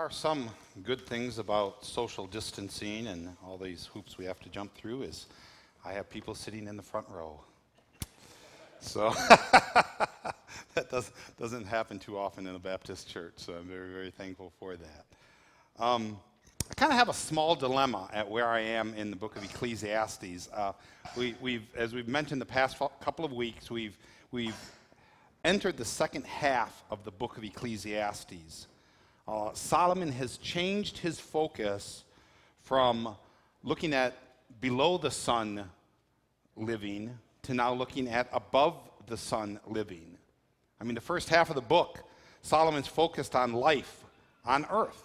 are some good things about social distancing and all these hoops we have to jump through is I have people sitting in the front row. So that does, doesn't happen too often in a Baptist church, so I'm very, very thankful for that. Um, I kind of have a small dilemma at where I am in the book of Ecclesiastes. Uh, we, have as we've mentioned the past couple of weeks, we've, we've entered the second half of the book of Ecclesiastes. Uh, Solomon has changed his focus from looking at below the sun living to now looking at above the sun living. I mean, the first half of the book, Solomon's focused on life on earth.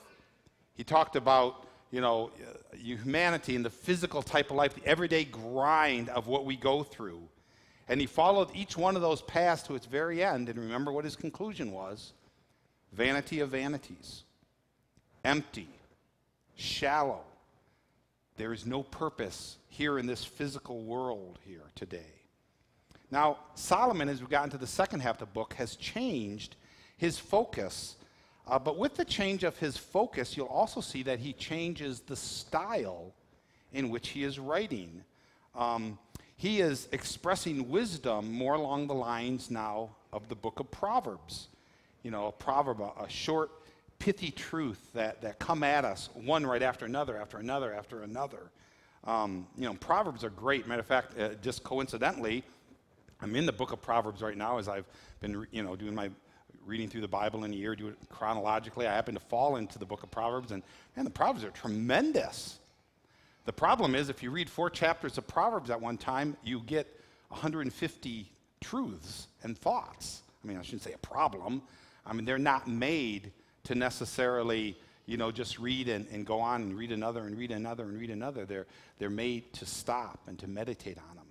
He talked about, you know, humanity and the physical type of life, the everyday grind of what we go through. And he followed each one of those paths to its very end. And remember what his conclusion was vanity of vanities, empty, shallow. There is no purpose here in this physical world here today. Now, Solomon, as we've gotten to the second half of the book, has changed his focus. Uh, but with the change of his focus, you'll also see that he changes the style in which he is writing. Um, he is expressing wisdom more along the lines now of the book of Proverbs. You know, a proverb, a, short, pithy truth that, that come at us one right after another, after another, after another. Um, you know, Proverbs are great. Matter of fact, uh, just coincidentally, I'm in the book of Proverbs right now as I've been, you know, doing my reading through the Bible in a year, do it chronologically. I happen to fall into the book of Proverbs, and man, the Proverbs are tremendous. The problem is, if you read four chapters of Proverbs at one time, you get 150 truths and thoughts. I mean, I shouldn't say a problem. I mean, they're not made to necessarily, you know, just read and, and go on and read another and read another and read another. They're, they're made to stop and to meditate on them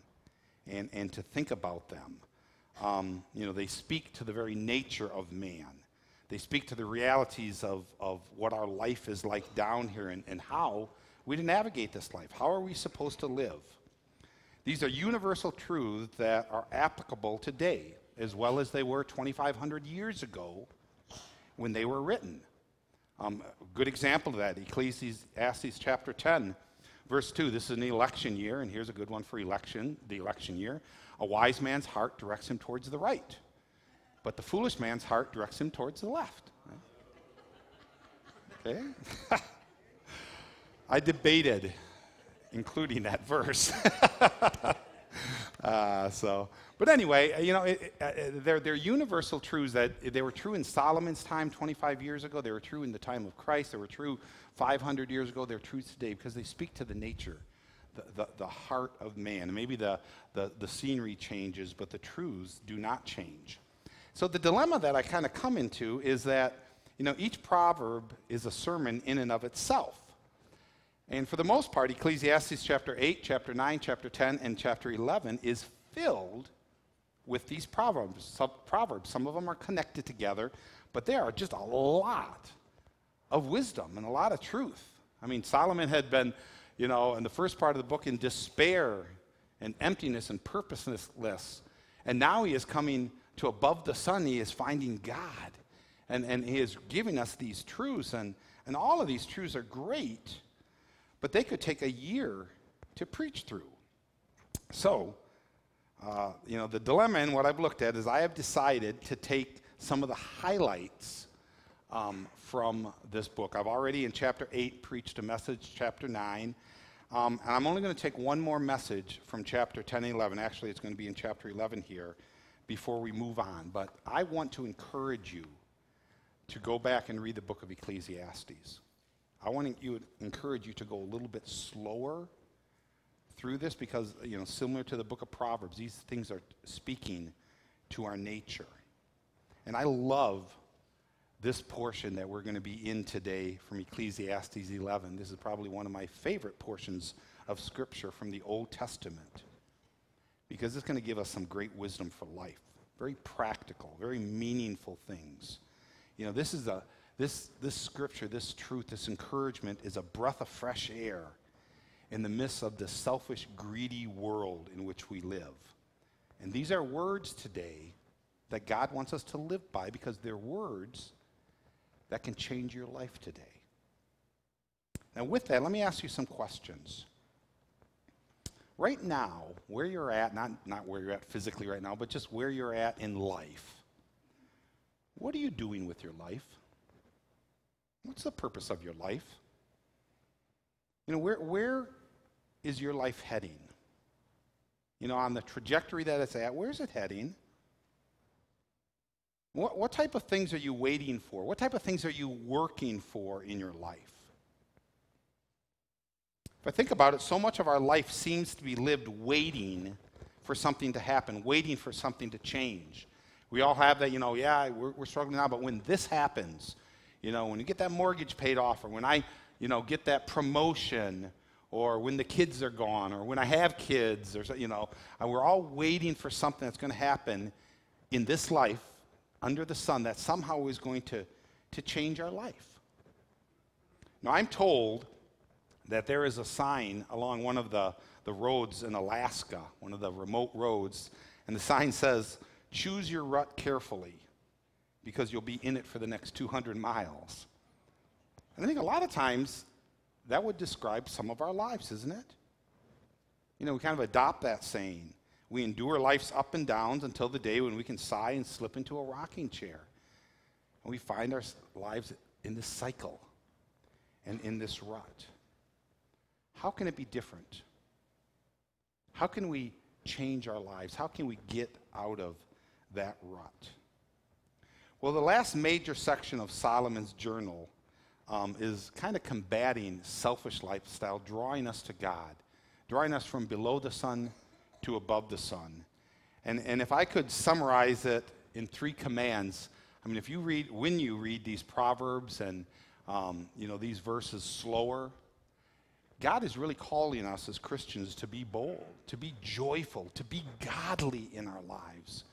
and, and to think about them. Um, you know, they speak to the very nature of man. They speak to the realities of, of what our life is like down here and, and how we navigate this life. How are we supposed to live? These are universal truths that are applicable today as well as they were 2,500 years ago when they were written. Um, good example of that, Ecclesiastes chapter 10, verse 2. This is an election year, and here's a good one for election, the election year. A wise man's heart directs him towards the right, but the foolish man's heart directs him towards the left. Okay? I debated including that verse. uh, so, but anyway, you know, it, uh, they're, they're universal truths that they were true in Solomon's time 25 years ago. They were true in the time of Christ. They were true 500 years ago. They're true today because they speak to the nature, the, the, the heart of man. Maybe the, the, the scenery changes, but the truths do not change. So the dilemma that I kind of come into is that, you know, each proverb is a sermon in and of itself. And for the most part, Ecclesiastes chapter 8, chapter 9, chapter 10, and chapter 11 is filled with these proverbs. Some, proverbs. Some of them are connected together, but there are just a lot of wisdom and a lot of truth. I mean, Solomon had been, you know, in the first part of the book in despair and emptiness and purposelessness. And now he is coming to above the sun. He is finding God. And, and he is giving us these truths. And, and all of these truths are great but they could take a year to preach through. So, uh, you know, the dilemma in what I've looked at is I have decided to take some of the highlights um, from this book. I've already in chapter 8 preached a message, chapter 9. Um, and I'm only going to take one more message from chapter 10 and 11. Actually, it's going to be in chapter 11 here before we move on. But I want to encourage you to go back and read the book of Ecclesiastes. I want to encourage you to go a little bit slower through this because, you know, similar to the book of Proverbs, these things are speaking to our nature. And I love this portion that we're going to be in today from Ecclesiastes 11. This is probably one of my favorite portions of Scripture from the Old Testament because it's going to give us some great wisdom for life. Very practical, very meaningful things. You know, this is a this, this scripture, this truth, this encouragement is a breath of fresh air in the midst of the selfish, greedy world in which we live. And these are words today that God wants us to live by because they're words that can change your life today. Now, with that, let me ask you some questions. Right now, where you're at, not, not where you're at physically right now, but just where you're at in life, what are you doing with your life? What's the purpose of your life? You know, where, where is your life heading? You know, on the trajectory that it's at, where's it heading? What, what type of things are you waiting for? What type of things are you working for in your life? If I think about it, so much of our life seems to be lived waiting for something to happen, waiting for something to change. We all have that, you know, yeah, we're, we're struggling now, but when this happens, you know, when you get that mortgage paid off, or when I, you know, get that promotion, or when the kids are gone, or when I have kids, or, you know, we're all waiting for something that's going to happen in this life under the sun that somehow is going to, to change our life. Now, I'm told that there is a sign along one of the, the roads in Alaska, one of the remote roads, and the sign says, Choose your rut carefully because you'll be in it for the next 200 miles. And I think a lot of times that would describe some of our lives, isn't it? You know, we kind of adopt that saying. We endure life's up and downs until the day when we can sigh and slip into a rocking chair. And we find our lives in this cycle and in this rut. How can it be different? How can we change our lives? How can we get out of that rut? Well, the last major section of Solomon's journal um, is kind of combating selfish lifestyle, drawing us to God, drawing us from below the sun to above the sun. And, and if I could summarize it in three commands, I mean, if you read, when you read these proverbs and, um, you know, these verses slower, God is really calling us as Christians to be bold, to be joyful, to be godly in our lives.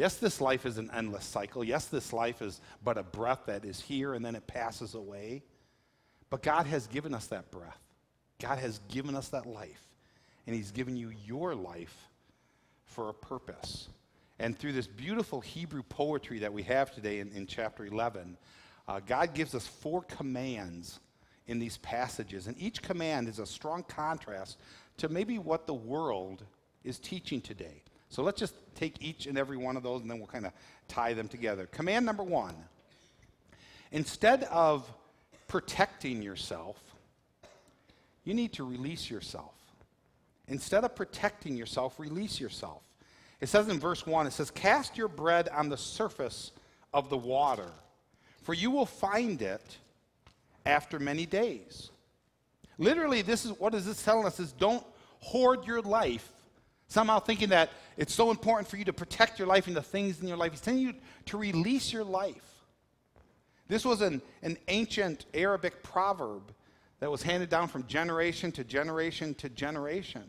Yes, this life is an endless cycle. Yes, this life is but a breath that is here and then it passes away. But God has given us that breath. God has given us that life and He's given you your life for a purpose. And through this beautiful Hebrew poetry that we have today in, in chapter 11, uh, God gives us four commands in these passages. And each command is a strong contrast to maybe what the world is teaching today. So let's just take each and every one of those and then we'll kind of tie them together. Command number one instead of protecting yourself, you need to release yourself. Instead of protecting yourself, release yourself. It says in verse 1, it says, Cast your bread on the surface of the water, for you will find it after many days. Literally, this is what is this telling us is don't hoard your life, somehow thinking that it's so important for you to protect your life and the things in your life. He's telling you to release your life. This was an, an ancient Arabic proverb that was handed down from generation to generation to generation.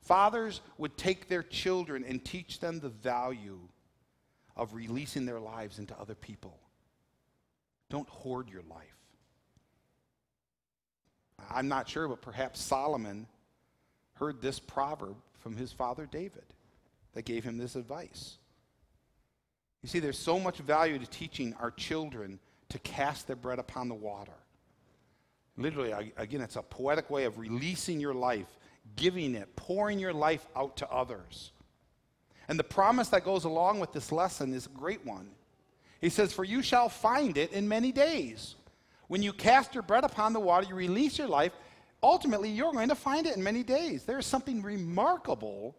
Fathers would take their children and teach them the value of releasing their lives into other people. Don't hoard your life. I'm not sure, but perhaps Solomon heard this proverb from his father David that gave him this advice. You see, there's so much value to teaching our children to cast their bread upon the water. Literally, again, it's a poetic way of releasing your life giving it, pouring your life out to others. And the promise that goes along with this lesson is a great one. He says, For you shall find it in many days. When you cast your bread upon the water, you release your life. Ultimately, you're going to find it in many days. There's something remarkable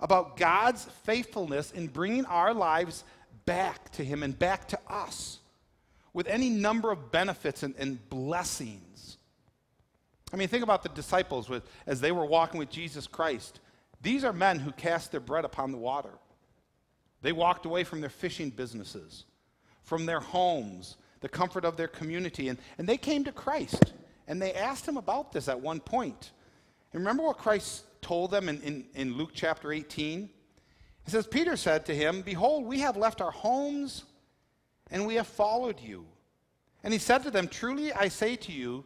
about God's faithfulness in bringing our lives back to Him and back to us with any number of benefits and, and blessings. I mean, think about the disciples with, as they were walking with Jesus Christ. These are men who cast their bread upon the water. They walked away from their fishing businesses, from their homes, the comfort of their community, and, and they came to Christ. And they asked him about this at one point. And remember what Christ told them in, in, in Luke chapter 18? He says, Peter said to him, Behold, we have left our homes and we have followed you. And he said to them, Truly I say to you,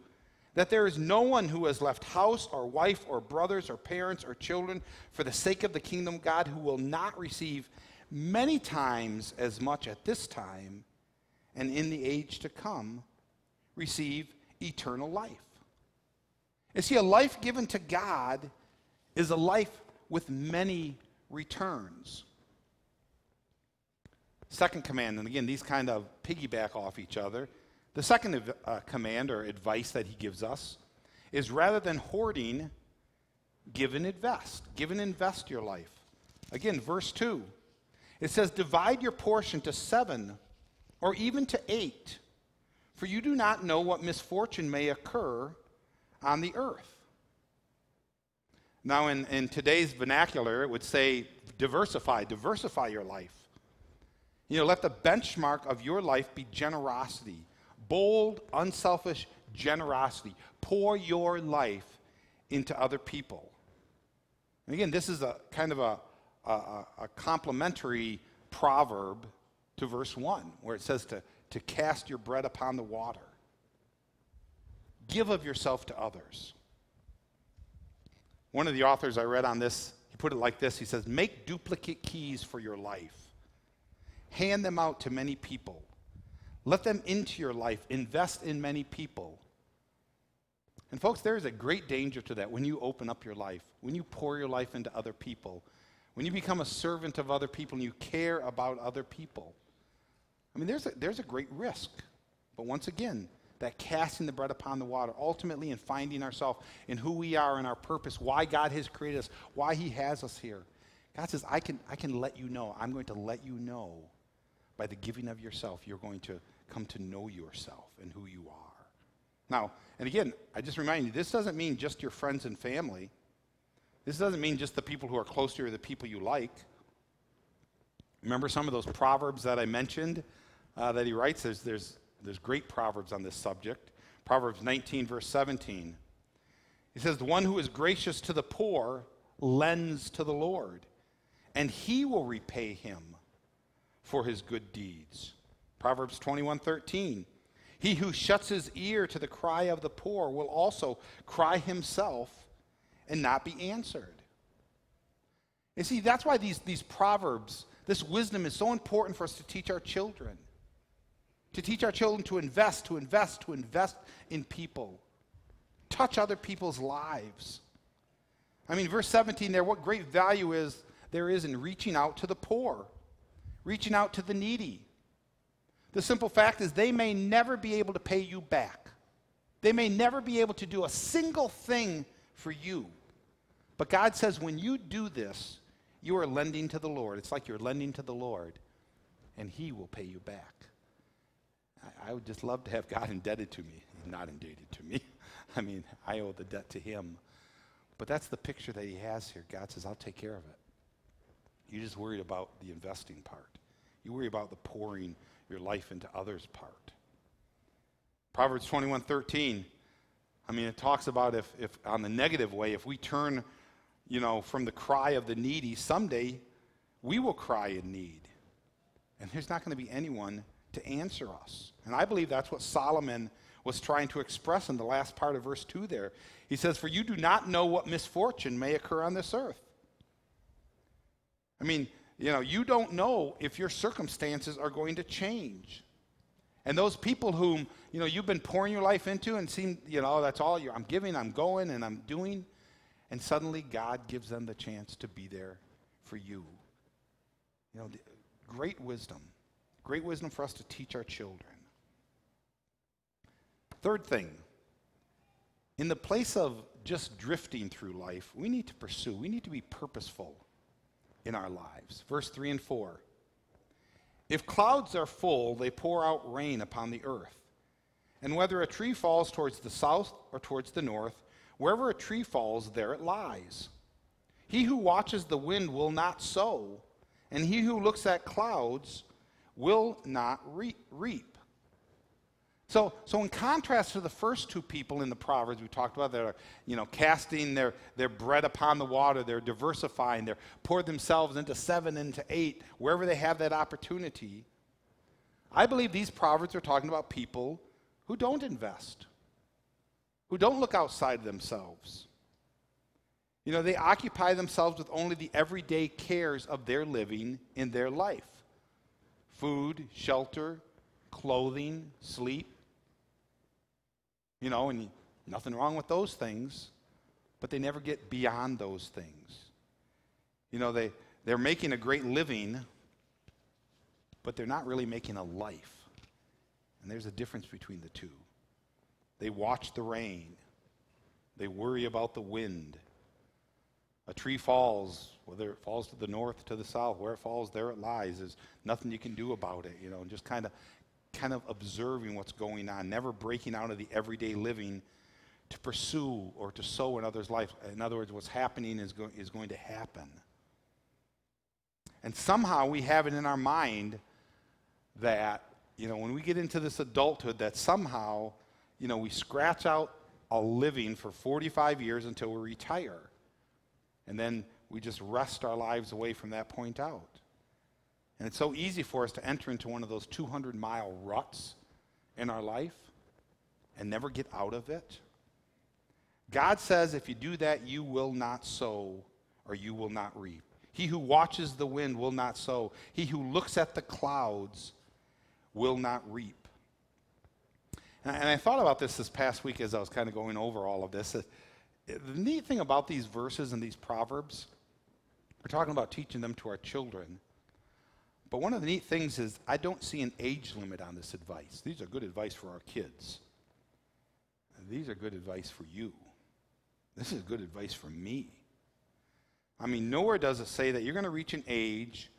that there is no one who has left house or wife or brothers or parents or children for the sake of the kingdom of God who will not receive many times as much at this time and in the age to come receive eternal life. You see, a life given to God is a life with many returns. Second command, and again, these kind of piggyback off each other. The second uh, command or advice that he gives us is rather than hoarding, give and invest. Give and invest your life. Again, verse 2. It says, Divide your portion to seven or even to eight, for you do not know what misfortune may occur on the earth. Now, in, in today's vernacular, it would say diversify, diversify your life. You know, let the benchmark of your life be generosity, bold, unselfish generosity. Pour your life into other people. And again, this is a kind of a, a, a complementary proverb to verse 1, where it says to, to cast your bread upon the water. Give of yourself to others. One of the authors I read on this, he put it like this He says, Make duplicate keys for your life, hand them out to many people, let them into your life, invest in many people. And, folks, there is a great danger to that when you open up your life, when you pour your life into other people, when you become a servant of other people and you care about other people. I mean, there's a, there's a great risk. But once again, that casting the bread upon the water, ultimately in finding ourselves in who we are and our purpose, why God has created us, why He has us here. God says, I can, I can let you know. I'm going to let you know by the giving of yourself, you're going to come to know yourself and who you are. Now, and again, I just remind you, this doesn't mean just your friends and family. This doesn't mean just the people who are close to you or the people you like. Remember some of those proverbs that I mentioned uh, that he writes? There's, there's there's great proverbs on this subject. Proverbs 19, verse 17. He says, The one who is gracious to the poor lends to the Lord, and he will repay him for his good deeds. Proverbs 21, 13. He who shuts his ear to the cry of the poor will also cry himself and not be answered. You see, that's why these, these proverbs, this wisdom is so important for us to teach our children to teach our children to invest, to invest, to invest in people, touch other people's lives. I mean, verse 17 there, what great value is there is in reaching out to the poor, reaching out to the needy. The simple fact is they may never be able to pay you back. They may never be able to do a single thing for you. But God says when you do this, you are lending to the Lord. It's like you're lending to the Lord, and He will pay you back. I, I would just love to have God indebted to me. Not indebted to me. I mean, I owe the debt to him. But that's the picture that he has here. God says, I'll take care of it. You're just worried about the investing part. You worry about the pouring your life into others part. Proverbs 21 13. I mean, it talks about if, if on the negative way, if we turn, you know, from the cry of the needy, someday we will cry in need. And there's not going to be anyone to answer us. And I believe that's what Solomon was trying to express in the last part of verse 2 there. He says, For you do not know what misfortune may occur on this earth. I mean, you know, you don't know if your circumstances are going to change. And those people whom, you know, you've been pouring your life into and seem, you know, oh, that's all you I'm giving, I'm going, and I'm doing. And suddenly God gives them the chance to be there for you. You know, great wisdom. Great wisdom for us to teach our children. Third thing, in the place of just drifting through life, we need to pursue, we need to be purposeful in our lives. Verse 3 and 4. If clouds are full, they pour out rain upon the earth. And whether a tree falls towards the south or towards the north, wherever a tree falls, there it lies. He who watches the wind will not sow, and he who looks at clouds will not re- reap. So, so in contrast to the first two people in the Proverbs we talked about, that are, you know, casting their, their bread upon the water, they're diversifying, they're pouring themselves into seven, into eight, wherever they have that opportunity. I believe these Proverbs are talking about people who don't invest, who don't look outside themselves. You know, they occupy themselves with only the everyday cares of their living in their life food, shelter, clothing, sleep. You know, and nothing wrong with those things, but they never get beyond those things. You know, they, they're making a great living, but they're not really making a life. And there's a difference between the two. They watch the rain, they worry about the wind. A tree falls, whether it falls to the north, to the south, where it falls, there it lies. There's nothing you can do about it, you know, and just kind of kind of observing what's going on, never breaking out of the everyday living to pursue or to sow in others' life. In other words, what's happening is, go- is going to happen. And somehow we have it in our mind that, you know, when we get into this adulthood, that somehow, you know, we scratch out a living for 45 years until we retire. And then we just rest our lives away from that point out. And it's so easy for us to enter into one of those 200 mile ruts in our life and never get out of it. God says if you do that, you will not sow or you will not reap. He who watches the wind will not sow. He who looks at the clouds will not reap. And I thought about this this past week as I was kind of going over all of this. The neat thing about these verses and these proverbs, we're talking about teaching them to our children. But one of the neat things is I don't see an age limit on this advice. These are good advice for our kids. These are good advice for you. This is good advice for me. I mean, nowhere does it say that you're going to reach an age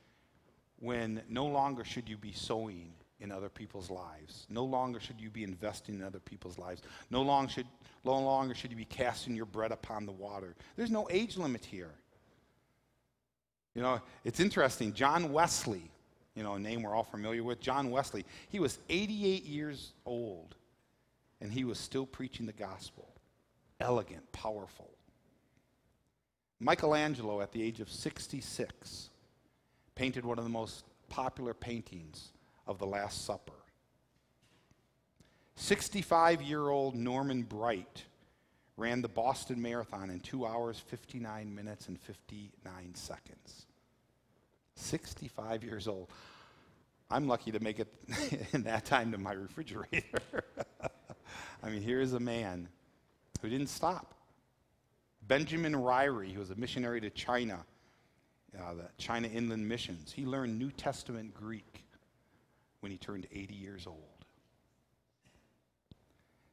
when no longer should you be sowing in other people's lives. No longer should you be investing in other people's lives. No, long should, no longer should you be casting your bread upon the water. There's no age limit here. You know, it's interesting. John Wesley, you know, a name we're all familiar with, John Wesley, he was 88 years old and he was still preaching the gospel. Elegant, powerful. Michelangelo, at the age of 66, painted one of the most popular paintings of the Last Supper. 65 year old Norman Bright ran the Boston Marathon in 2 hours, 59 minutes, and 59 seconds. 65 years old. I'm lucky to make it in that time to my refrigerator. I mean, here is a man who didn't stop. Benjamin Ryrie, who was a missionary to China, uh, the China Inland Missions, he learned New Testament Greek when he turned 80 years old.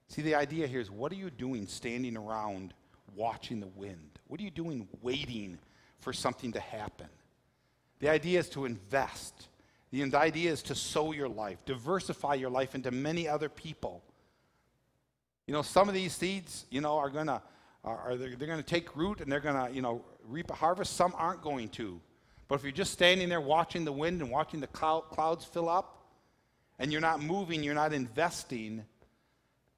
See, the idea here is what are you doing standing around watching the wind? What are you doing waiting for something to happen? The idea is to invest. The idea is to sow your life, diversify your life into many other people. You know, some of these seeds, you know, are going to are, they, they're going to take root and they're going to, you know, reap a harvest. Some aren't going to. But if you're just standing there watching the wind and watching the cloud, clouds fill up, and you're not moving, you're not investing,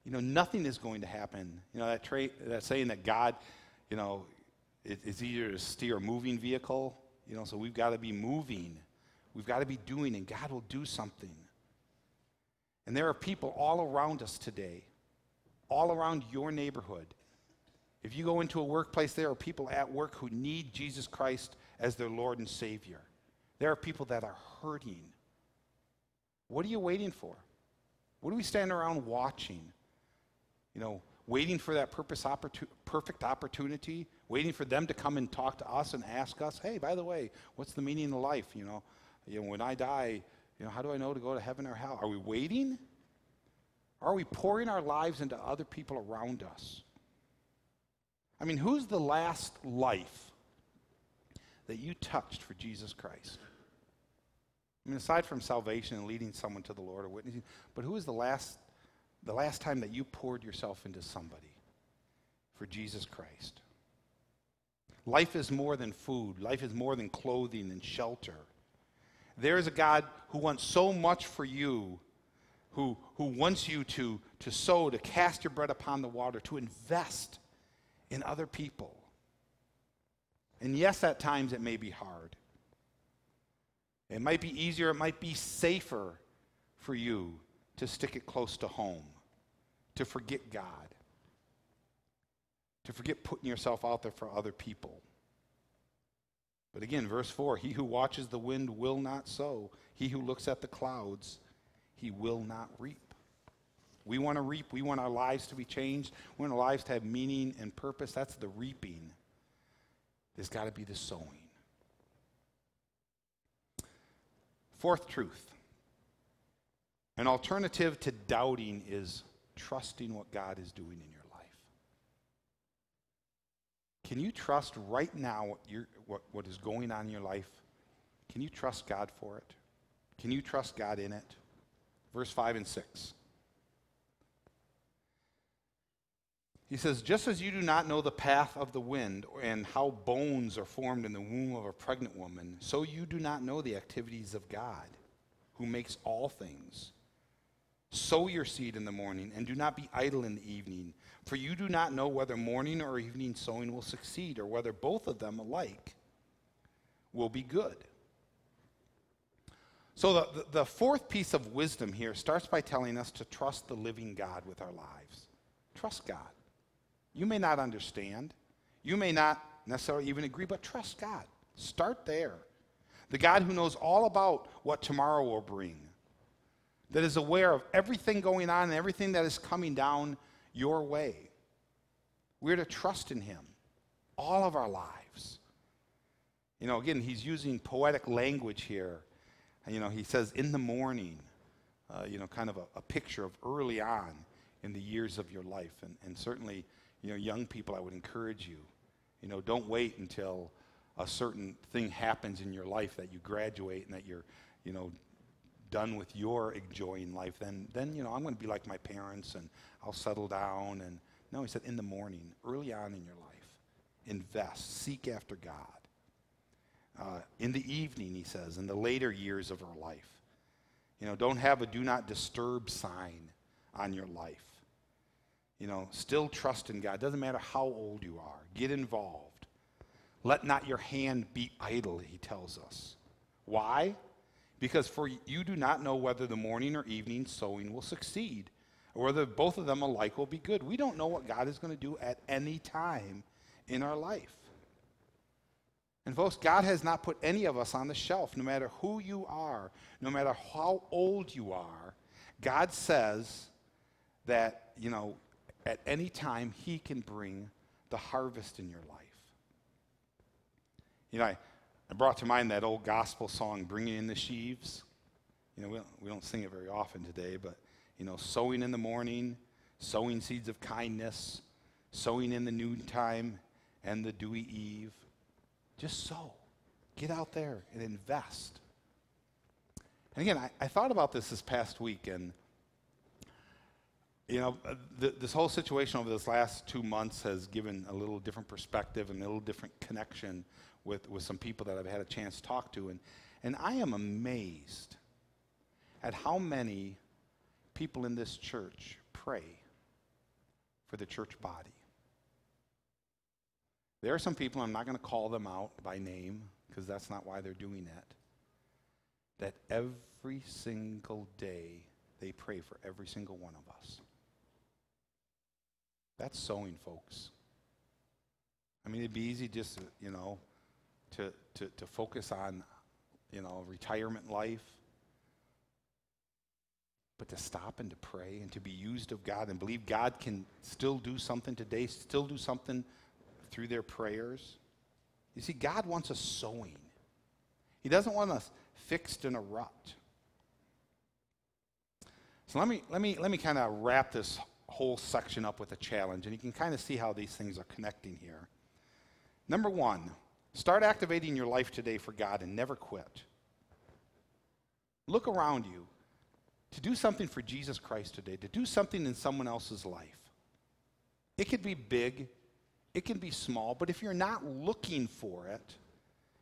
you know, nothing is going to happen. You know, that, tra- that saying that God, you know, it, it's easier to steer a moving vehicle, you know, so we've got to be moving. We've got to be doing, and God will do something. And there are people all around us today, all around your neighborhood, if you go into a workplace, there are people at work who need Jesus Christ as their Lord and Savior. There are people that are hurting. What are you waiting for? What are we standing around watching? You know, waiting for that purpose opportu- perfect opportunity, waiting for them to come and talk to us and ask us, hey, by the way, what's the meaning of life? You know, you know when I die, you know, how do I know to go to heaven or hell? Are we waiting? Are we pouring our lives into other people around us? I mean, who's the last life that you touched for Jesus Christ? I mean, aside from salvation and leading someone to the Lord or witnessing, but who is the last, the last time that you poured yourself into somebody for Jesus Christ? Life is more than food. Life is more than clothing and shelter. There is a God who wants so much for you, who, who wants you to, to sow, to cast your bread upon the water, to invest in other people. And yes, at times it may be hard. It might be easier, it might be safer for you to stick it close to home, to forget God, to forget putting yourself out there for other people. But again, verse 4 He who watches the wind will not sow, he who looks at the clouds, he will not reap. We want to reap. We want our lives to be changed. We want our lives to have meaning and purpose. That's the reaping. There's got to be the sowing. Fourth truth an alternative to doubting is trusting what God is doing in your life. Can you trust right now what, what, what is going on in your life? Can you trust God for it? Can you trust God in it? Verse 5 and 6. He says, Just as you do not know the path of the wind and how bones are formed in the womb of a pregnant woman, so you do not know the activities of God, who makes all things. Sow your seed in the morning, and do not be idle in the evening, for you do not know whether morning or evening sowing will succeed, or whether both of them alike will be good. So, the, the fourth piece of wisdom here starts by telling us to trust the living God with our lives. Trust God. You may not understand. You may not necessarily even agree, but trust God. Start there. The God who knows all about what tomorrow will bring, that is aware of everything going on and everything that is coming down your way. We're to trust in Him all of our lives. You know, again, he's using poetic language here. You know, he says, in the morning, uh, you know, kind of a, a, picture of early on in the years of your life. And, and certainly, you know, young people, I would encourage you, you know, don't wait until a certain thing happens in your life that you graduate and that you're, you know, done with your enjoying life. Then, then you know, I'm going to be like my parents and I'll settle down. And no, he said, in the morning, early on in your life, invest, seek after God. Uh, in the evening, he says, in the later years of our life, you know, don't have a do not disturb sign on your life. You know, still trust in God. Doesn't matter how old you are. Get involved. Let not your hand be idle, he tells us. Why? Because for you do not know whether the morning or evening sowing will succeed, or whether both of them alike will be good. We don't know what God is going to do at any time in our life. And folks, God has not put any of us on the shelf, no matter who you are, no matter how old you are. God says that, you know, at any time, He can bring the harvest in your life. You know, I, I brought to mind that old gospel song, Bringing in the Sheaves. You know, we don't, we don't sing it very often today, but, you know, sowing in the morning, sowing seeds of kindness, sowing in the noontime and the dewy eve. Just sow. Get out there and invest. And again, I, I thought about this this past week, and you know, uh, th- this whole situation over this last two months has given a little different perspective and a little different connection with, with some people that I've had a chance to talk to. And, and I am amazed at how many people in this church pray for the church body. There are some people, I'm not going to call them out by name because that's not why they're doing it, that every single day they pray for every single one of us. That's sowing, folks. I mean, it'd be easy just, you know, to, to, to focus on, you know, retirement life. But to stop and to pray and to be used of God and believe God can still do something today, still do something through their prayers. You see, God wants us sowing. He doesn't want us fixed in a rut. So let me, let me, let me kind of wrap this whole section up with a challenge, and you can kind of see how these things are connecting here. Number one, start activating your life today for God and never quit. Look around you to do something for Jesus Christ today, to do something in someone else's life. It could be big, it can be small, but if you're not looking for it,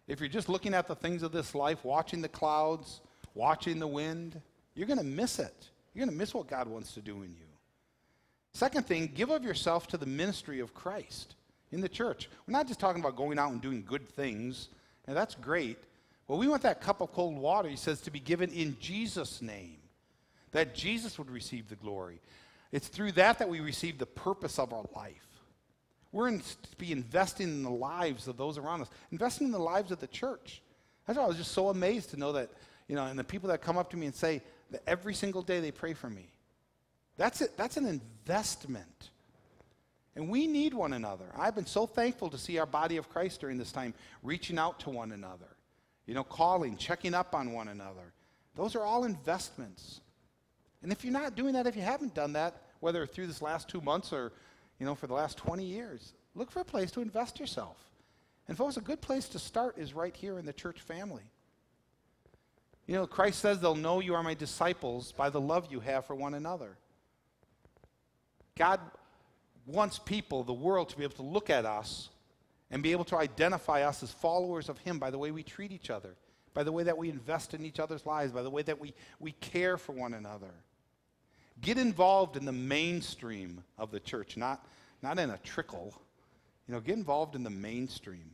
if you're just looking at the things of this life, watching the clouds, watching the wind, you're going to miss it. You're going to miss what God wants to do in you. Second thing, give of yourself to the ministry of Christ in the church. We're not just talking about going out and doing good things, and that's great. But we want that cup of cold water, he says, to be given in Jesus' name, that Jesus would receive the glory. It's through that that we receive the purpose of our life. We're in, to be investing in the lives of those around us, investing in the lives of the church. That's why I was just so amazed to know that, you know, and the people that come up to me and say, that every single day they pray for me. That's, it. That's an investment. And we need one another. I've been so thankful to see our body of Christ during this time reaching out to one another, you know, calling, checking up on one another. Those are all investments. And if you're not doing that, if you haven't done that, whether through this last two months or, you know, for the last 20 years, look for a place to invest yourself. And folks, a good place to start is right here in the church family. You know, Christ says they'll know you are my disciples by the love you have for one another. God wants people, the world, to be able to look at us and be able to identify us as followers of Him by the way we treat each other, by the way that we invest in each other's lives, by the way that we, we care for one another. Get involved in the mainstream of the church, not, not in a trickle. You know, get involved in the mainstream.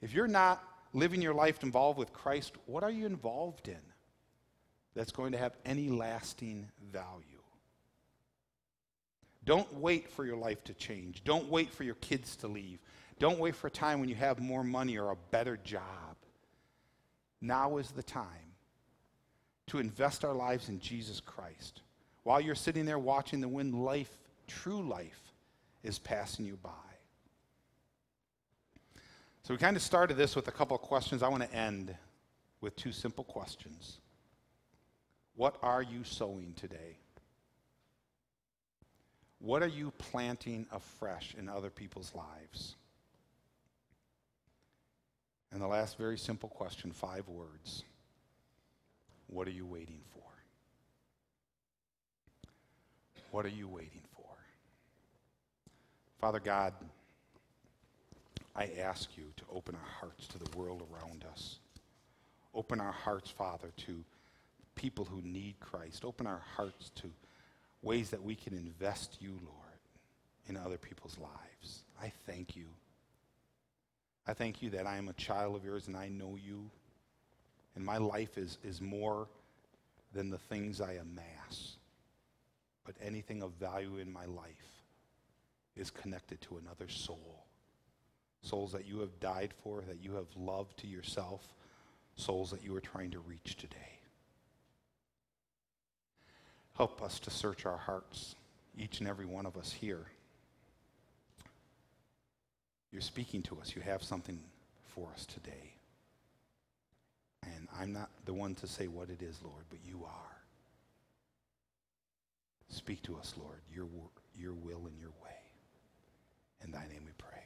If you're not living your life involved with Christ, what are you involved in that's going to have any lasting value? Don't wait for your life to change. Don't wait for your kids to leave. Don't wait for a time when you have more money or a better job. Now is the time to invest our lives in Jesus Christ. While you're sitting there watching the wind, life, true life, is passing you by. So we kind of started this with a couple of questions. I want to end with two simple questions. What are you sowing today? What are you planting afresh in other people's lives? And the last very simple question, five words. What are you waiting for? What are you waiting for? Father God, I ask you to open our hearts to the world around us. Open our hearts, Father, to people who need Christ. Open our hearts to ways that we can invest you, Lord, in other people's lives. I thank you. I thank you that I am a child of yours and I know you. And my life is, is more than the things I amass. But anything of value in my life is connected to another soul. Souls that you have died for, that you have loved to yourself, souls that you are trying to reach today. Help us to search our hearts, each and every one of us here. You're speaking to us. You have something for us today. And I'm not the one to say what it is, Lord, but you are. Speak to us, Lord, your, your will and your way. In thy name we pray.